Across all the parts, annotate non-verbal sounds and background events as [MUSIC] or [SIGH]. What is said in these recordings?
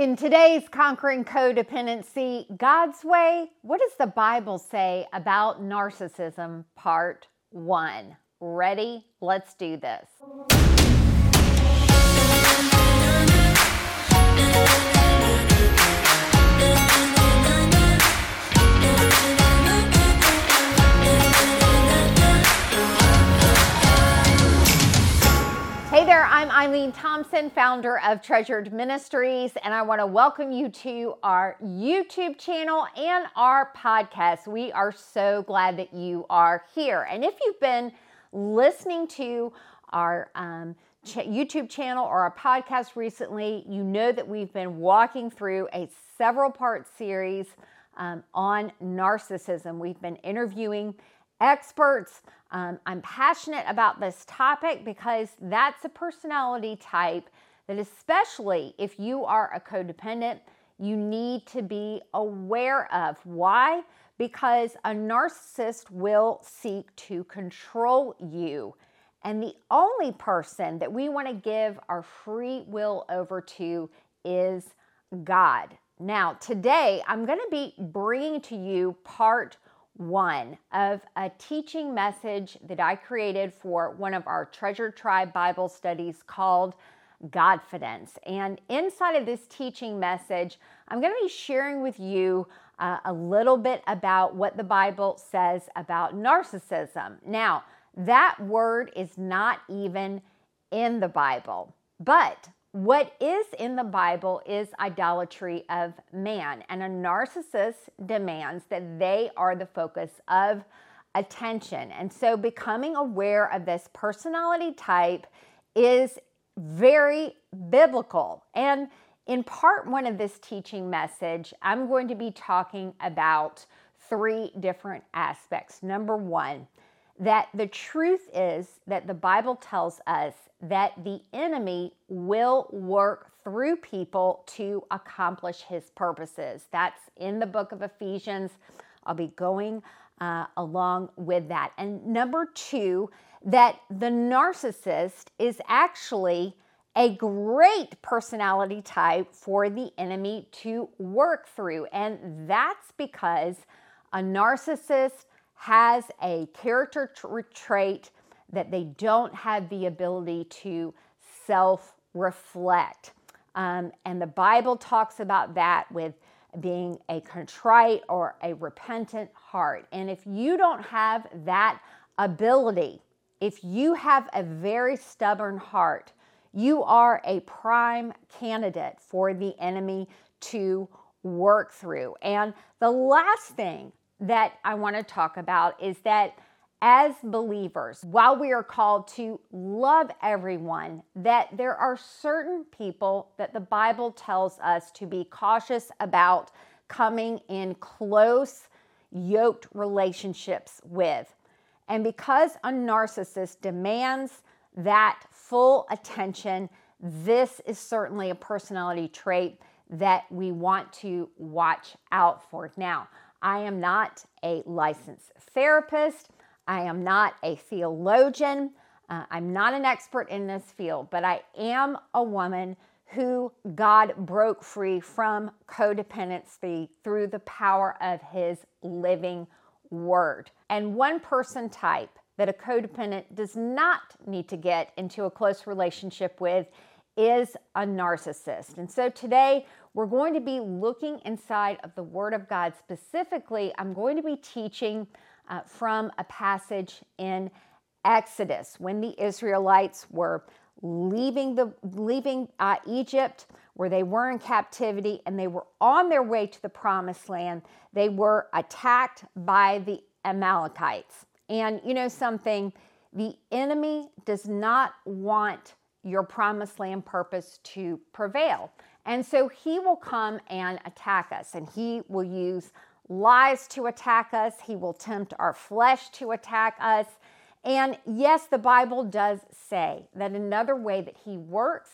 In today's Conquering Codependency God's Way, what does the Bible say about narcissism? Part 1. Ready? Let's do this. Hey there, I'm Eileen Thompson, founder of Treasured Ministries, and I want to welcome you to our YouTube channel and our podcast. We are so glad that you are here. And if you've been listening to our um, ch- YouTube channel or our podcast recently, you know that we've been walking through a several part series um, on narcissism. We've been interviewing experts. Um, I'm passionate about this topic because that's a personality type that, especially if you are a codependent, you need to be aware of. Why? Because a narcissist will seek to control you. And the only person that we want to give our free will over to is God. Now, today I'm going to be bringing to you part one of a teaching message that I created for one of our Treasure Tribe Bible studies called Godfidence. And inside of this teaching message, I'm going to be sharing with you uh, a little bit about what the Bible says about narcissism. Now, that word is not even in the Bible, but what is in the Bible is idolatry of man, and a narcissist demands that they are the focus of attention. And so, becoming aware of this personality type is very biblical. And in part one of this teaching message, I'm going to be talking about three different aspects. Number one, that the truth is that the Bible tells us that the enemy will work through people to accomplish his purposes. That's in the book of Ephesians. I'll be going uh, along with that. And number two, that the narcissist is actually a great personality type for the enemy to work through. And that's because a narcissist has a character trait that they don't have the ability to self reflect. Um, and the Bible talks about that with being a contrite or a repentant heart. And if you don't have that ability, if you have a very stubborn heart, you are a prime candidate for the enemy to work through. And the last thing that I want to talk about is that as believers, while we are called to love everyone, that there are certain people that the Bible tells us to be cautious about coming in close, yoked relationships with. And because a narcissist demands that full attention, this is certainly a personality trait that we want to watch out for. Now, I am not a licensed therapist. I am not a theologian. Uh, I'm not an expert in this field, but I am a woman who God broke free from codependency through the power of his living word. And one person type that a codependent does not need to get into a close relationship with is a narcissist. And so today we're going to be looking inside of the Word of God. Specifically, I'm going to be teaching uh, from a passage in Exodus when the Israelites were leaving the leaving uh, Egypt where they were in captivity and they were on their way to the promised land. They were attacked by the Amalekites. And you know something? The enemy does not want your promised land purpose to prevail and so he will come and attack us, and he will use lies to attack us. He will tempt our flesh to attack us. And yes, the Bible does say that another way that he works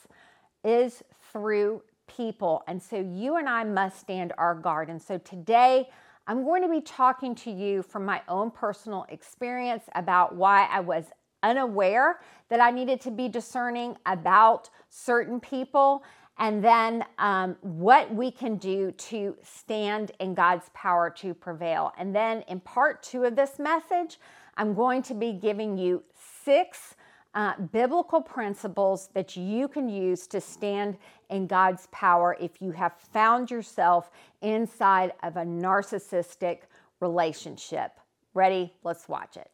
is through people. And so you and I must stand our guard. And so today, I'm going to be talking to you from my own personal experience about why I was unaware that I needed to be discerning about certain people and then um, what we can do to stand in God's power to prevail. And then in part two of this message, I'm going to be giving you six uh, biblical principles that you can use to stand in God's power if you have found yourself inside of a narcissistic relationship. Ready? Let's watch it.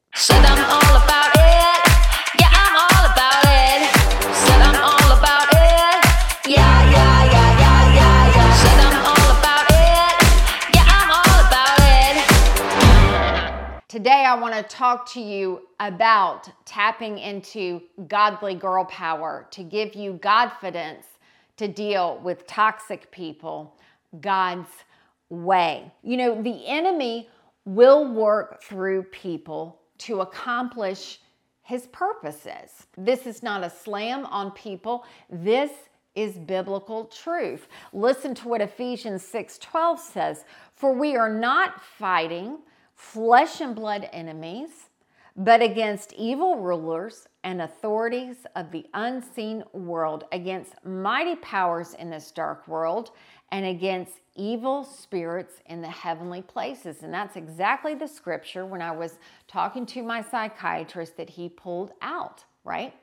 Today, I want to talk to you about tapping into godly girl power to give you confidence to deal with toxic people God's way. You know, the enemy will work through people to accomplish his purposes. This is not a slam on people. This is biblical truth. Listen to what Ephesians 6:12 says, "For we are not fighting flesh and blood enemies, but against evil rulers and authorities of the unseen world, against mighty powers in this dark world, and against evil spirits in the heavenly places. And that's exactly the scripture when I was talking to my psychiatrist that he pulled out, right?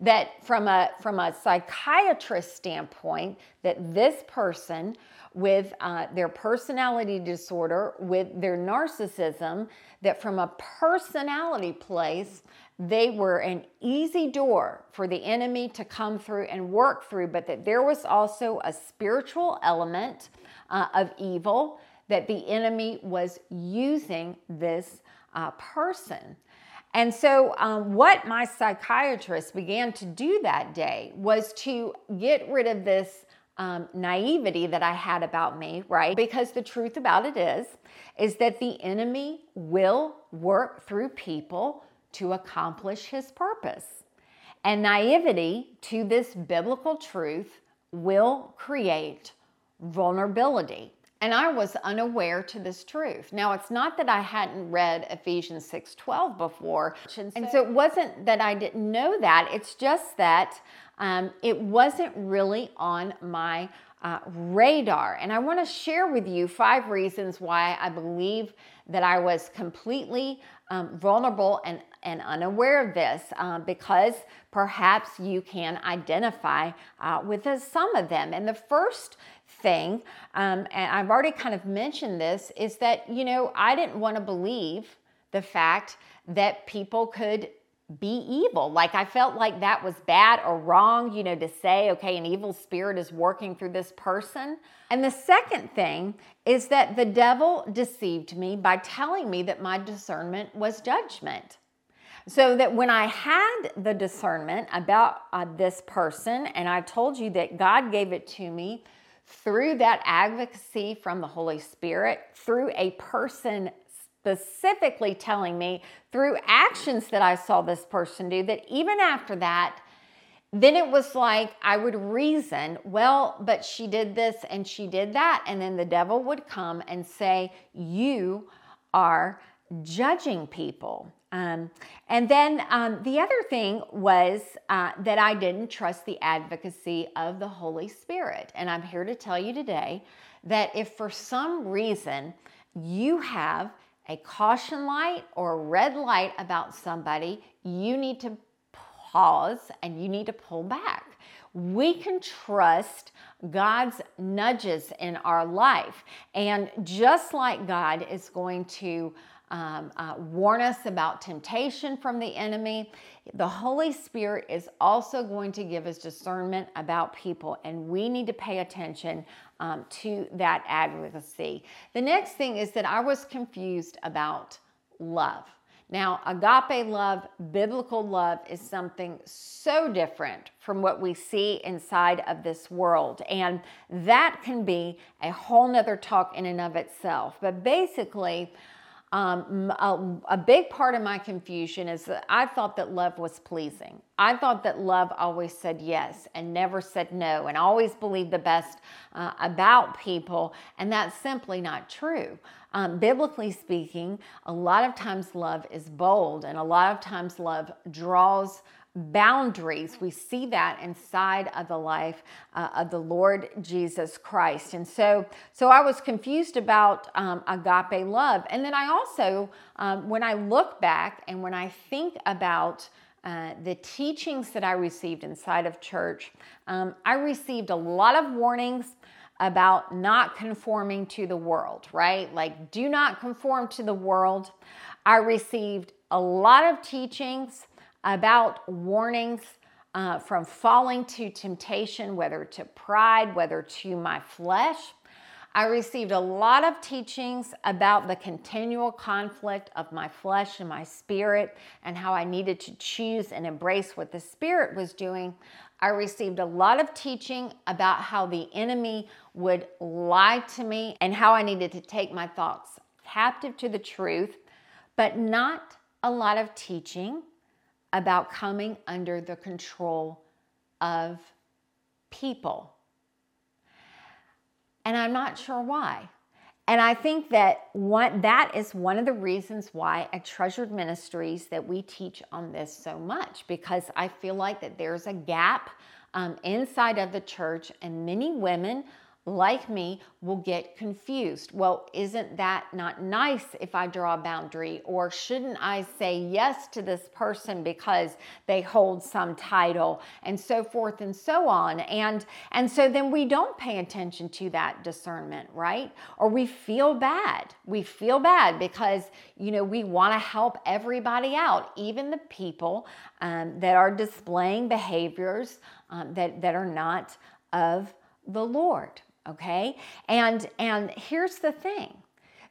That from a from a psychiatrist standpoint, that this person with uh, their personality disorder, with their narcissism, that from a personality place, they were an easy door for the enemy to come through and work through, but that there was also a spiritual element uh, of evil that the enemy was using this uh, person. And so, um, what my psychiatrist began to do that day was to get rid of this um, naivety that I had about me, right? Because the truth about it is, is that the enemy will work through people to accomplish his purpose. And naivety to this biblical truth will create vulnerability. And I was unaware to this truth. Now it's not that I hadn't read Ephesians 6:12 before. And so it wasn't that I didn't know that. It's just that um, it wasn't really on my uh, radar. And I want to share with you five reasons why I believe that I was completely um, vulnerable and, and unaware of this uh, because perhaps you can identify uh, with some of them. And the first thing, um, and I've already kind of mentioned this, is that, you know, I didn't want to believe the fact that people could be evil. Like I felt like that was bad or wrong, you know, to say, okay, an evil spirit is working through this person. And the second thing is that the devil deceived me by telling me that my discernment was judgment. So that when I had the discernment about uh, this person, and I told you that God gave it to me through that advocacy from the Holy Spirit, through a person specifically telling me through actions that I saw this person do that even after that, then it was like I would reason, well, but she did this and she did that. And then the devil would come and say, You are judging people. Um, and then um, the other thing was uh, that I didn't trust the advocacy of the Holy Spirit. And I'm here to tell you today that if for some reason you have a caution light or red light about somebody, you need to pause and you need to pull back. We can trust God's nudges in our life. And just like God is going to um, uh, warn us about temptation from the enemy. The Holy Spirit is also going to give us discernment about people, and we need to pay attention um, to that advocacy. The next thing is that I was confused about love. Now, agape love, biblical love, is something so different from what we see inside of this world. And that can be a whole nother talk in and of itself. But basically, um, a, a, big part of my confusion is that I thought that love was pleasing. I thought that love always said yes and never said no, and always believed the best uh, about people, and that's simply not true. Um, biblically speaking, a lot of times love is bold, and a lot of times love draws boundaries. We see that inside of the life uh, of the Lord Jesus Christ. And so, so I was confused about um, agape love. And then I also, um, when I look back and when I think about uh, the teachings that I received inside of church, um, I received a lot of warnings about not conforming to the world, right? Like, do not conform to the world. I received a lot of teachings about warnings uh, from falling to temptation, whether to pride, whether to my flesh. I received a lot of teachings about the continual conflict of my flesh and my spirit and how I needed to choose and embrace what the spirit was doing. I received a lot of teaching about how the enemy would lie to me and how I needed to take my thoughts captive to the truth, but not a lot of teaching about coming under the control of people. And I'm not sure why. And I think that one, that is one of the reasons why at Treasured Ministries that we teach on this so much because I feel like that there's a gap um, inside of the church and many women like me will get confused. Well, isn't that not nice if I draw a boundary? Or shouldn't I say yes to this person because they hold some title and so forth and so on? And and so then we don't pay attention to that discernment, right? Or we feel bad. We feel bad because you know we want to help everybody out, even the people um, that are displaying behaviors um, that that are not of the Lord okay? And and here's the thing.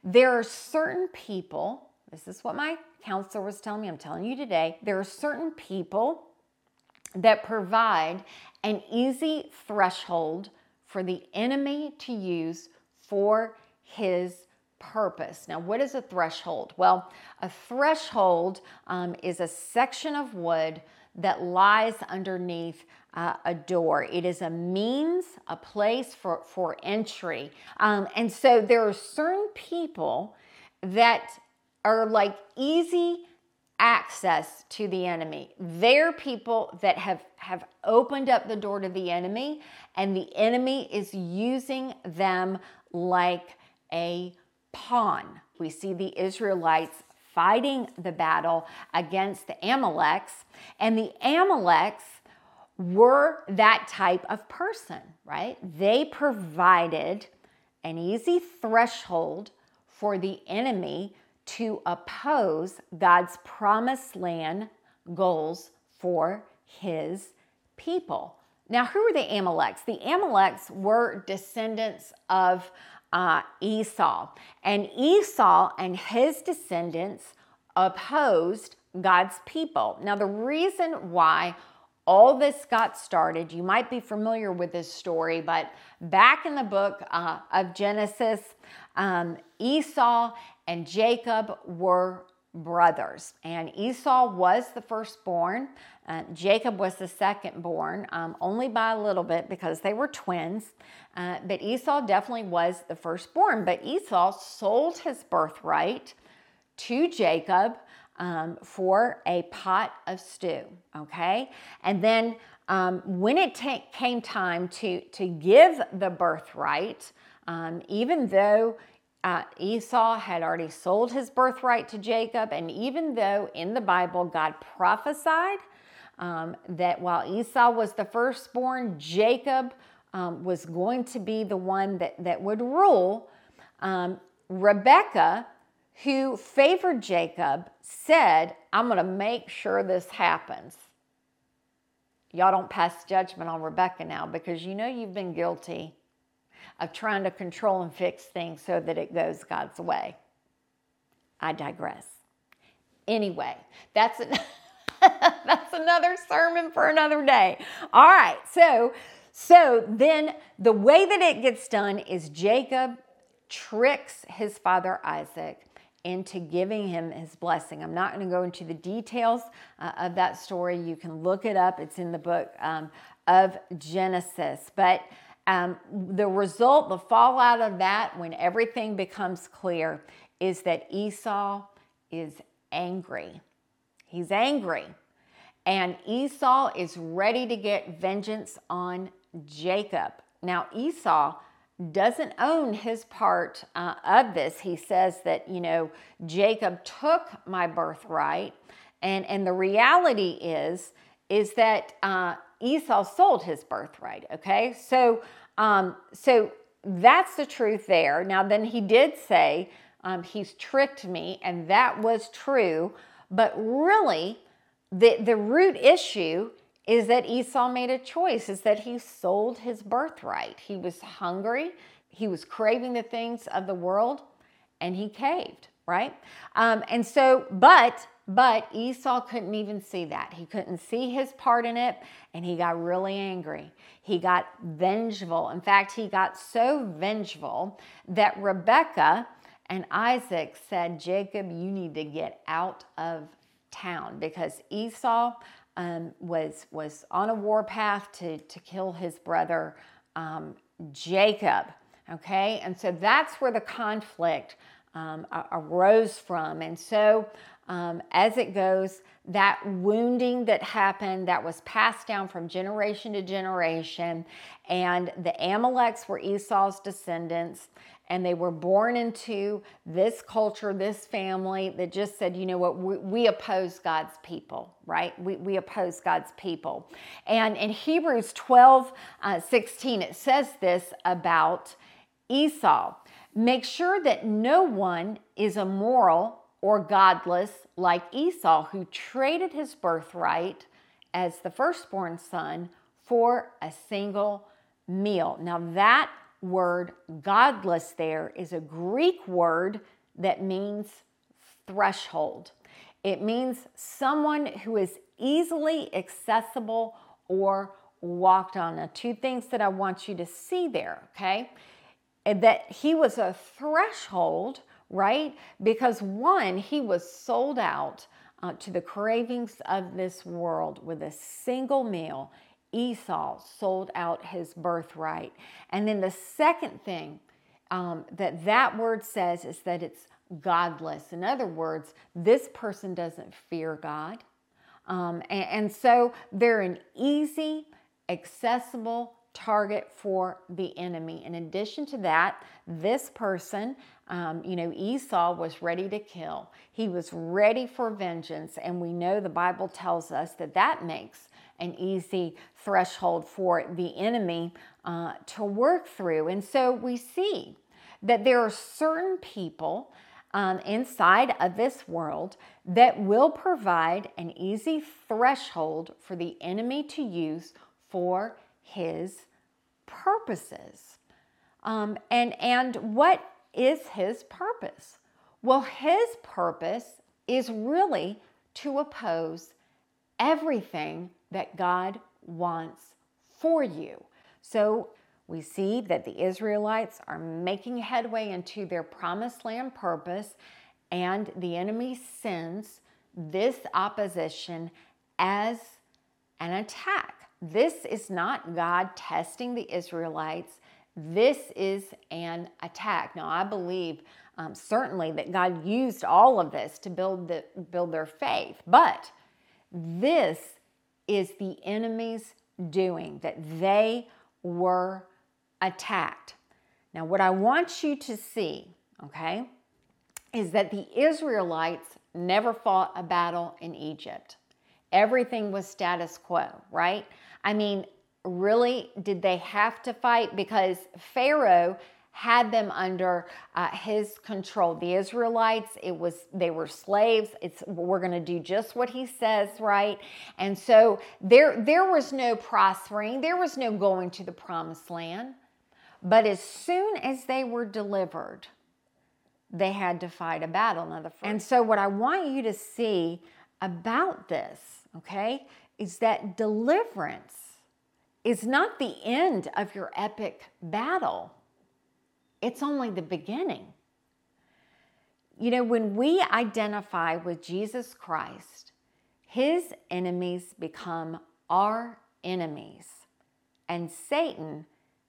There are certain people, this is what my counselor was telling me, I'm telling you today, there are certain people that provide an easy threshold for the enemy to use for his purpose. Now, what is a threshold? Well, a threshold um, is a section of wood that lies underneath uh, a door. It is a means, a place for, for entry. Um, and so there are certain people that are like easy access to the enemy. They're people that have, have opened up the door to the enemy, and the enemy is using them like a pawn. We see the Israelites fighting the battle against the Amaleks, and the Amaleks were that type of person, right? They provided an easy threshold for the enemy to oppose God's promised land goals for his people. Now, who were the Amaleks? The Amaleks were descendants of uh, Esau, and Esau and his descendants opposed God's people. Now, the reason why all this got started. You might be familiar with this story, but back in the book uh, of Genesis, um, Esau and Jacob were brothers, and Esau was the firstborn. Uh, Jacob was the secondborn, um, only by a little bit because they were twins. Uh, but Esau definitely was the firstborn. But Esau sold his birthright to Jacob um, for a pot of stew, okay? And then um, when it t- came time to, to give the birthright, um, even though uh, Esau had already sold his birthright to Jacob, and even though in the Bible God prophesied um, that while Esau was the firstborn, Jacob um, was going to be the one that, that would rule, um, Rebecca who favored Jacob, said, I'm going to make sure this happens. Y'all don't pass judgment on Rebecca now because you know you've been guilty of trying to control and fix things so that it goes God's way. I digress. Anyway, that's an, [LAUGHS] [LAUGHS] that's another sermon for another day. All right, so so then the way that it gets done is Jacob tricks his father Isaac into giving him his blessing. I'm not going to go into the details uh, of that story. You can look it up, it's in the book um, of Genesis. But um, the result, the fallout of that, when everything becomes clear, is that Esau is angry. He's angry. And Esau is ready to get vengeance on Jacob. Now, Esau doesn't own his part uh, of this. He says that, you know, Jacob took my birthright. And, and the reality is, is that uh, Esau sold his birthright. Okay. So, um, so that's the truth there. Now, then he did say, um, he's tricked me, and that was true. But really, the, the root issue is that Esau made a choice, is that he sold his birthright. He was hungry, he was craving the things of the world, and he caved, right? Um, and so, but but Esau couldn't even see that. He couldn't see his part in it, and he got really angry. He got vengeful. In fact, he got so vengeful that Rebekah and Isaac said, Jacob, you need to get out of town because Esau um, was, was on a warpath to, to kill his brother um, Jacob. Okay, and so that's where the conflict um, arose from. And so, um, as it goes, that wounding that happened that was passed down from generation to generation, and the Amaleks were Esau's descendants, and they were born into this culture, this family that just said, you know what, we, we oppose God's people, right? We, we oppose God's people. And in Hebrews 12 uh, 16, it says this about Esau make sure that no one is immoral or godless like Esau, who traded his birthright as the firstborn son for a single meal. Now, that word godless there is a Greek word that means threshold. It means someone who is easily accessible or walked on. Now, two things that I want you to see there, okay? That he was a threshold, right? Because one, he was sold out uh, to the cravings of this world with a single meal. Esau sold out his birthright. And then the second thing um, that that word says is that it's godless. In other words, this person doesn't fear God. Um, and, and so they're an easy, accessible target for the enemy. In addition to that, this person, um, you know, Esau was ready to kill. He was ready for vengeance. And we know the Bible tells us that that makes an easy threshold for the enemy uh, to work through. And so we see that there are certain people um, inside of this world that will provide an easy threshold for the enemy to use for his purposes. Um, and, and what is his purpose? Well, his purpose is really to oppose everything that God wants for you. So we see that the Israelites are making headway into their promised land purpose, and the enemy sends this opposition as an attack. This is not God testing the Israelites. This is an attack. Now, I believe um, certainly that God used all of this to build the, build their faith, but this is the enemy's doing, that they were attacked. Now, what I want you to see, okay, is that the Israelites never fought a battle in Egypt. Everything was status quo, right? I mean, really, did they have to fight? Because Pharaoh had them under uh, his control. The Israelites, it was they were slaves. It's we're going to do just what he says, right? And so there there was no prospering. There was no going to the promised land. But as soon as they were delivered, they had to fight a battle. Now. And so what I want you to see about this, okay, is that deliverance is not the end of your epic battle it's only the beginning. You know, when we identify with Jesus Christ, his enemies become our enemies. And Satan,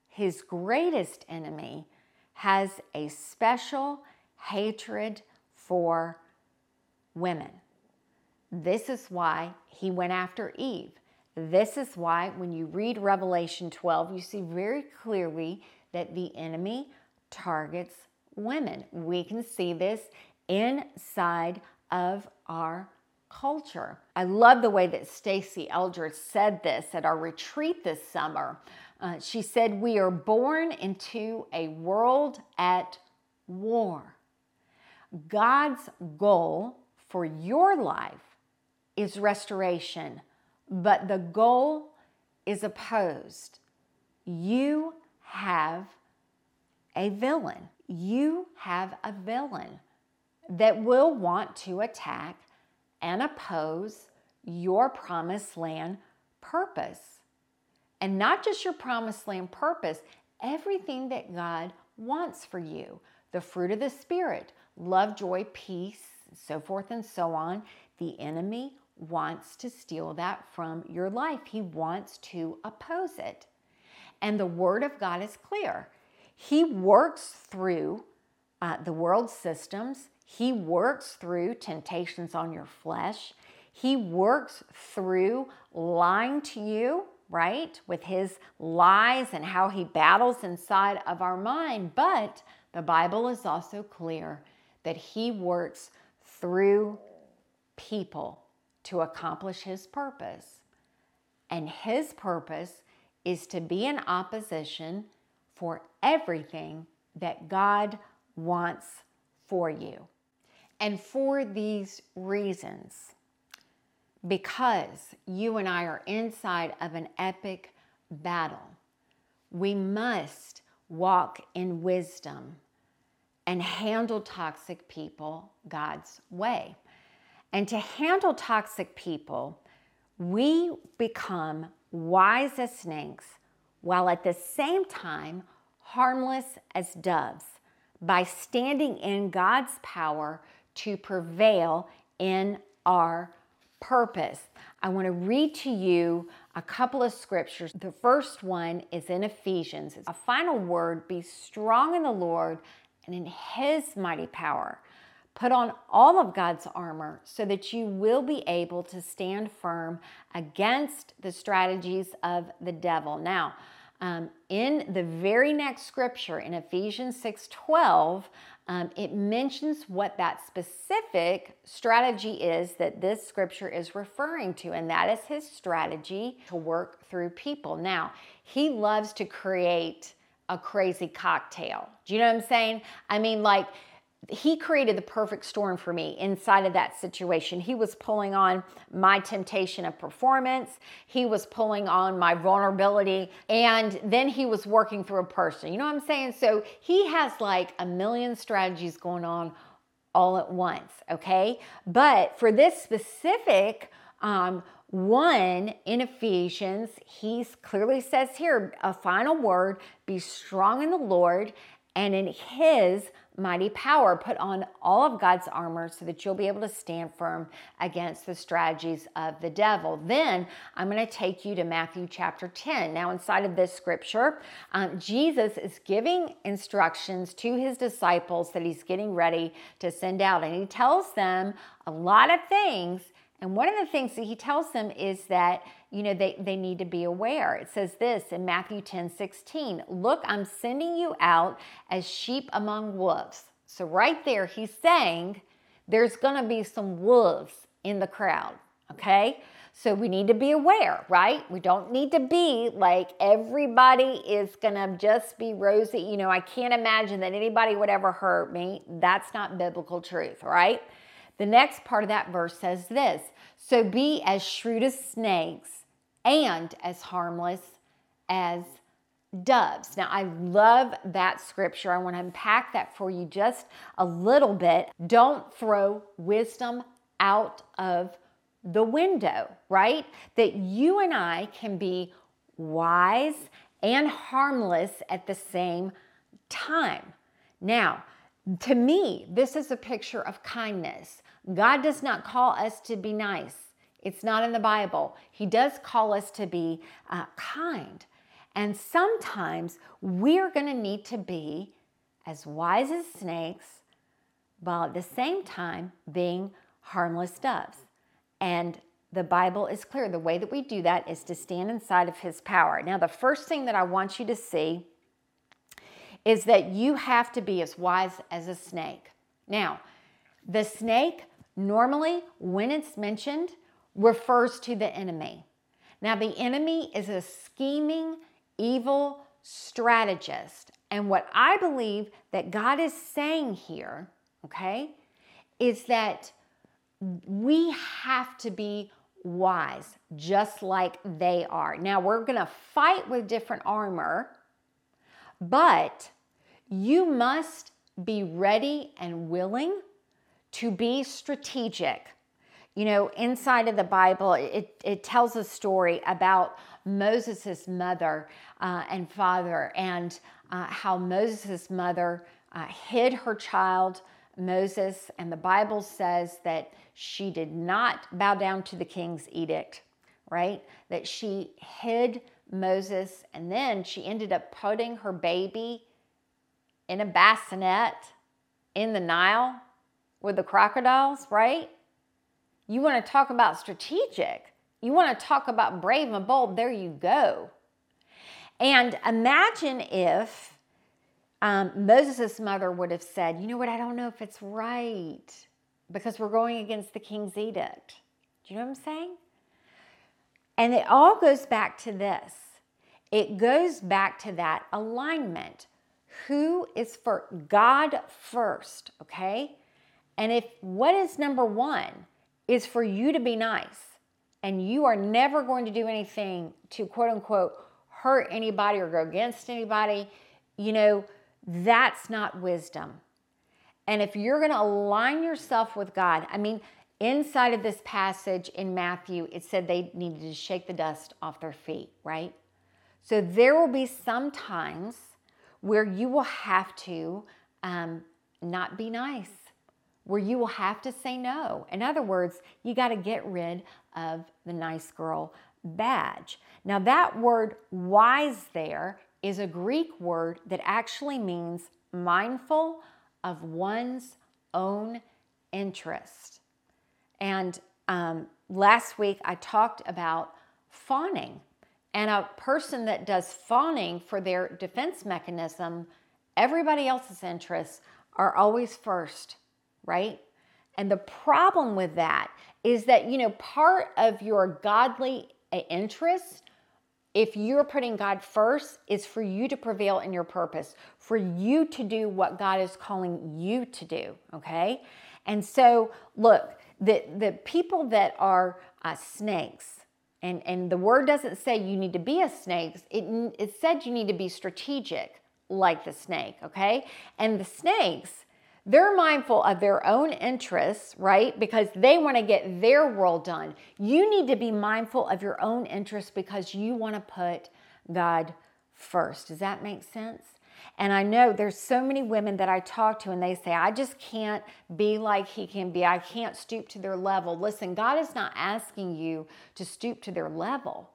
his greatest enemy, has a special hatred for women. This is why he went after Eve. This is why, when you read Revelation 12, you see very clearly that the enemy targets women. We can see this inside of our culture. I love the way that Stasi Eldredge said this at our retreat this summer. Uh, she said, We are born into a world at war. God's goal for your life is restoration, but the goal is opposed. You have a villain. You have a villain that will want to attack and oppose your promised land purpose. And not just your promised land purpose, everything that God wants for you the fruit of the Spirit, love, joy, peace, so forth and so on. The enemy wants to steal that from your life, he wants to oppose it. And the Word of God is clear. He works through uh, the world systems, He works through temptations on your flesh, He works through lying to you, right? With His lies and how He battles inside of our mind. But the Bible is also clear that He works through people to accomplish His purpose. And His purpose is to be in opposition for everything that God wants for you. And for these reasons, because you and I are inside of an epic battle, we must walk in wisdom and handle toxic people God's way. And to handle toxic people, we become wise as snakes while at the same time harmless as doves by standing in God's power to prevail in our purpose. I want to read to you a couple of scriptures. The first one is in Ephesians. It's a final word be strong in the Lord and in his mighty power. Put on all of God's armor so that you will be able to stand firm against the strategies of the devil. Now, um, in the very next scripture in Ephesians 6 12, um, it mentions what that specific strategy is that this scripture is referring to, and that is his strategy to work through people. Now, he loves to create a crazy cocktail. Do you know what I'm saying? I mean, like, he created the perfect storm for me inside of that situation. He was pulling on my temptation of performance, he was pulling on my vulnerability, and then he was working through a person. You know what I'm saying? So he has like a million strategies going on all at once, okay? But for this specific um, one in Ephesians, he clearly says here a final word be strong in the Lord and in his mighty power. Put on all of God's armor so that you'll be able to stand firm against the strategies of the devil. Then I'm going to take you to Matthew chapter 10. Now, inside of this scripture, um, Jesus is giving instructions to his disciples that he's getting ready to send out. And he tells them a lot of things. And one of the things that he tells them is that you know, they, they need to be aware. It says this in Matthew 10 16 Look, I'm sending you out as sheep among wolves. So, right there, he's saying there's going to be some wolves in the crowd, okay? So, we need to be aware, right? We don't need to be like everybody is to just be rosy. You know, I can't imagine that anybody would ever hurt me. That's not biblical truth, right? The next part of that verse says this So be as shrewd as snakes and as harmless as doves. Now, I love that scripture. I want to unpack that for you just a little bit. Don't throw wisdom out of the window, right? That you and I can be wise and harmless at the same time. Now, to me, this is a picture of kindness. God does not call us to be nice. It's not in the Bible. He does call us to be uh, kind. And sometimes we're going to need to be as wise as snakes while at the same time being harmless doves. And the Bible is clear. The way that we do that is to stand inside of His power. Now, the first thing that I want you to see is that you have to be as wise as a snake. Now, the snake, normally, when it's mentioned, refers to the enemy. Now, the enemy is a scheming, evil strategist. And what I believe that God is saying here, okay, is that we have to be wise, just like they are. Now, we're going to fight with different armor, but you must be ready and willing to be strategic. You know, inside of the Bible, it, it tells a story about Moses' mother uh, and father and uh, how Moses' mother uh, hid her child, Moses, and the Bible says that she did not bow down to the king's edict, right? That she hid Moses and then she ended up putting her baby in a bassinet in the Nile with the crocodiles, right? You want to talk about strategic. You want to talk about brave and bold. There you go. And imagine if um, Moses' mother would have said, You know what? I don't know if it's right because we're going against the king's edict. Do you know what I'm saying? And it all goes back to this it goes back to that alignment. Who is for God first, okay? And if what is number one is for you to be nice and you are never going to do anything to quote unquote hurt anybody or go against anybody, you know, that's not wisdom. And if you're going to align yourself with God, I mean, inside of this passage in Matthew, it said they needed to shake the dust off their feet, right? So there will be some times where you will have to um, not be nice, where you will have to say no. In other words, you got to get rid of the nice girl badge. Now, that word wise there is a Greek word that actually means mindful of one's own interest. And um, last week I talked about fawning. And a person that does fawning for their defense mechanism, everybody else's interests are always first, right? And the problem with that is that, you know, part of your godly interest if you're putting God first, is for you to prevail in your purpose, for you to do what God is calling you to do, okay? And so, look, the, the people that are uh, snakes, and, and the word doesn't say you need to be a snake, it, it said you need to be strategic like the snake, okay? And the snakes, they're mindful of their own interests, right? Because they want to get their world done. You need to be mindful of your own interests because you want to put God first. Does that make sense? And I know there's so many women that I talk to and they say, I just can't be like he can be. I can't stoop to their level. Listen, God is not asking you to stoop to their level,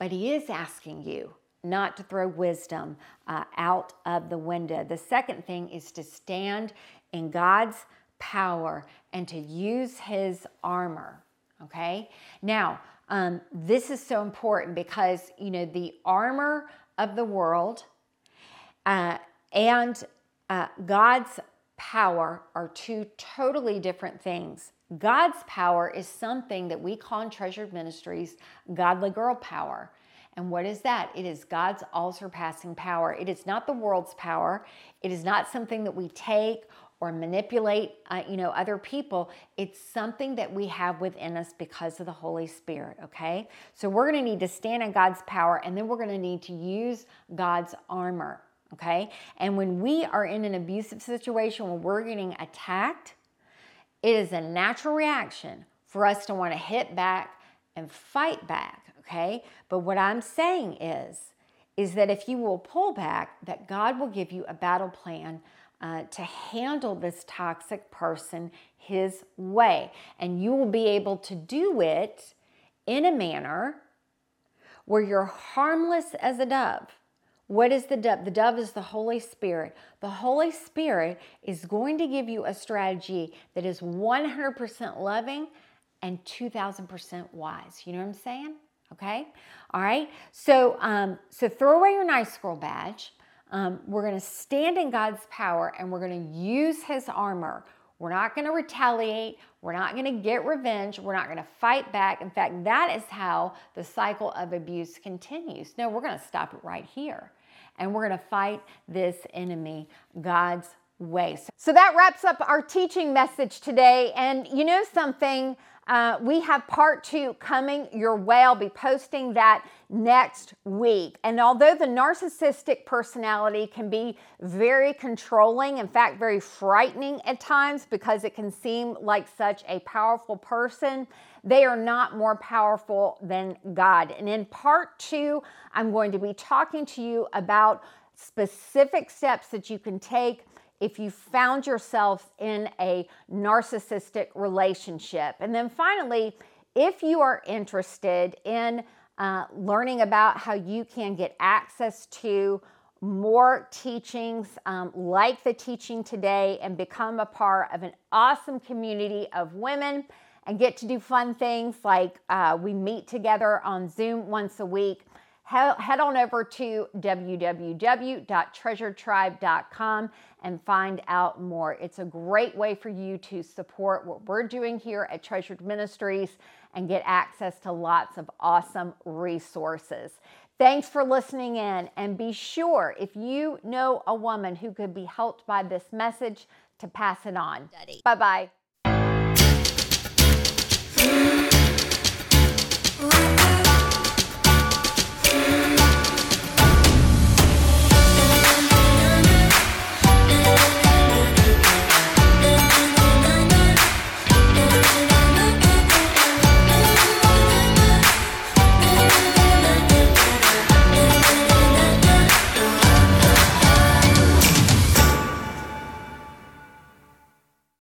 but he is asking you not to throw wisdom uh, out of the window. The second thing is to stand in God's power and to use his armor. Okay? Now, um, this is so important because, you know, the armor of the world uh, and uh, God's power are two totally different things. God's power is something that we call in Treasured Ministries godly girl power. And what is that? It is God's all surpassing power. It is not the world's power. It is not something that we take or manipulate, uh, you know, other people. It's something that we have within us because of the Holy Spirit, okay? So we're going to need to stand in God's power and then we're going to need to use God's armor, okay? And when we are in an abusive situation, when we're getting attacked, it is a natural reaction for us to want to hit back and fight back okay? But what I'm saying is, is that if you will pull back, that God will give you a battle plan uh, to handle this toxic person his way. And you will be able to do it in a manner where you're harmless as a dove. What is the dove? The dove is the Holy Spirit. The Holy Spirit is going to give you a strategy that is 100% loving and 2000% wise. You know what I'm saying? Okay. All right. So, um, so throw away your nice girl badge. Um, we're going to stand in God's power and we're going to use his armor. We're not going to retaliate. We're not going to get revenge. We're not going to fight back. In fact, that is how the cycle of abuse continues. No, we're going to stop it right here. And we're going to fight this enemy God's way. So that wraps up our teaching message today. And you know something? Uh, we have part two coming your way. I'll be posting that next week. And although the narcissistic personality can be very controlling, in fact, very frightening at times because it can seem like such a powerful person, they are not more powerful than God. And in part two, I'm going to be talking to you about specific steps that you can take if you found yourself in a narcissistic relationship. And then finally, if you are interested in uh, learning about how you can get access to more teachings um, like the teaching today and become a part of an awesome community of women and get to do fun things like uh, we meet together on Zoom once a week head on over to www.treasuretribe.com and find out more. It's a great way for you to support what we're doing here at Treasured Ministries and get access to lots of awesome resources. Thanks for listening in, and be sure if you know a woman who could be helped by this message to pass it on. Bye bye.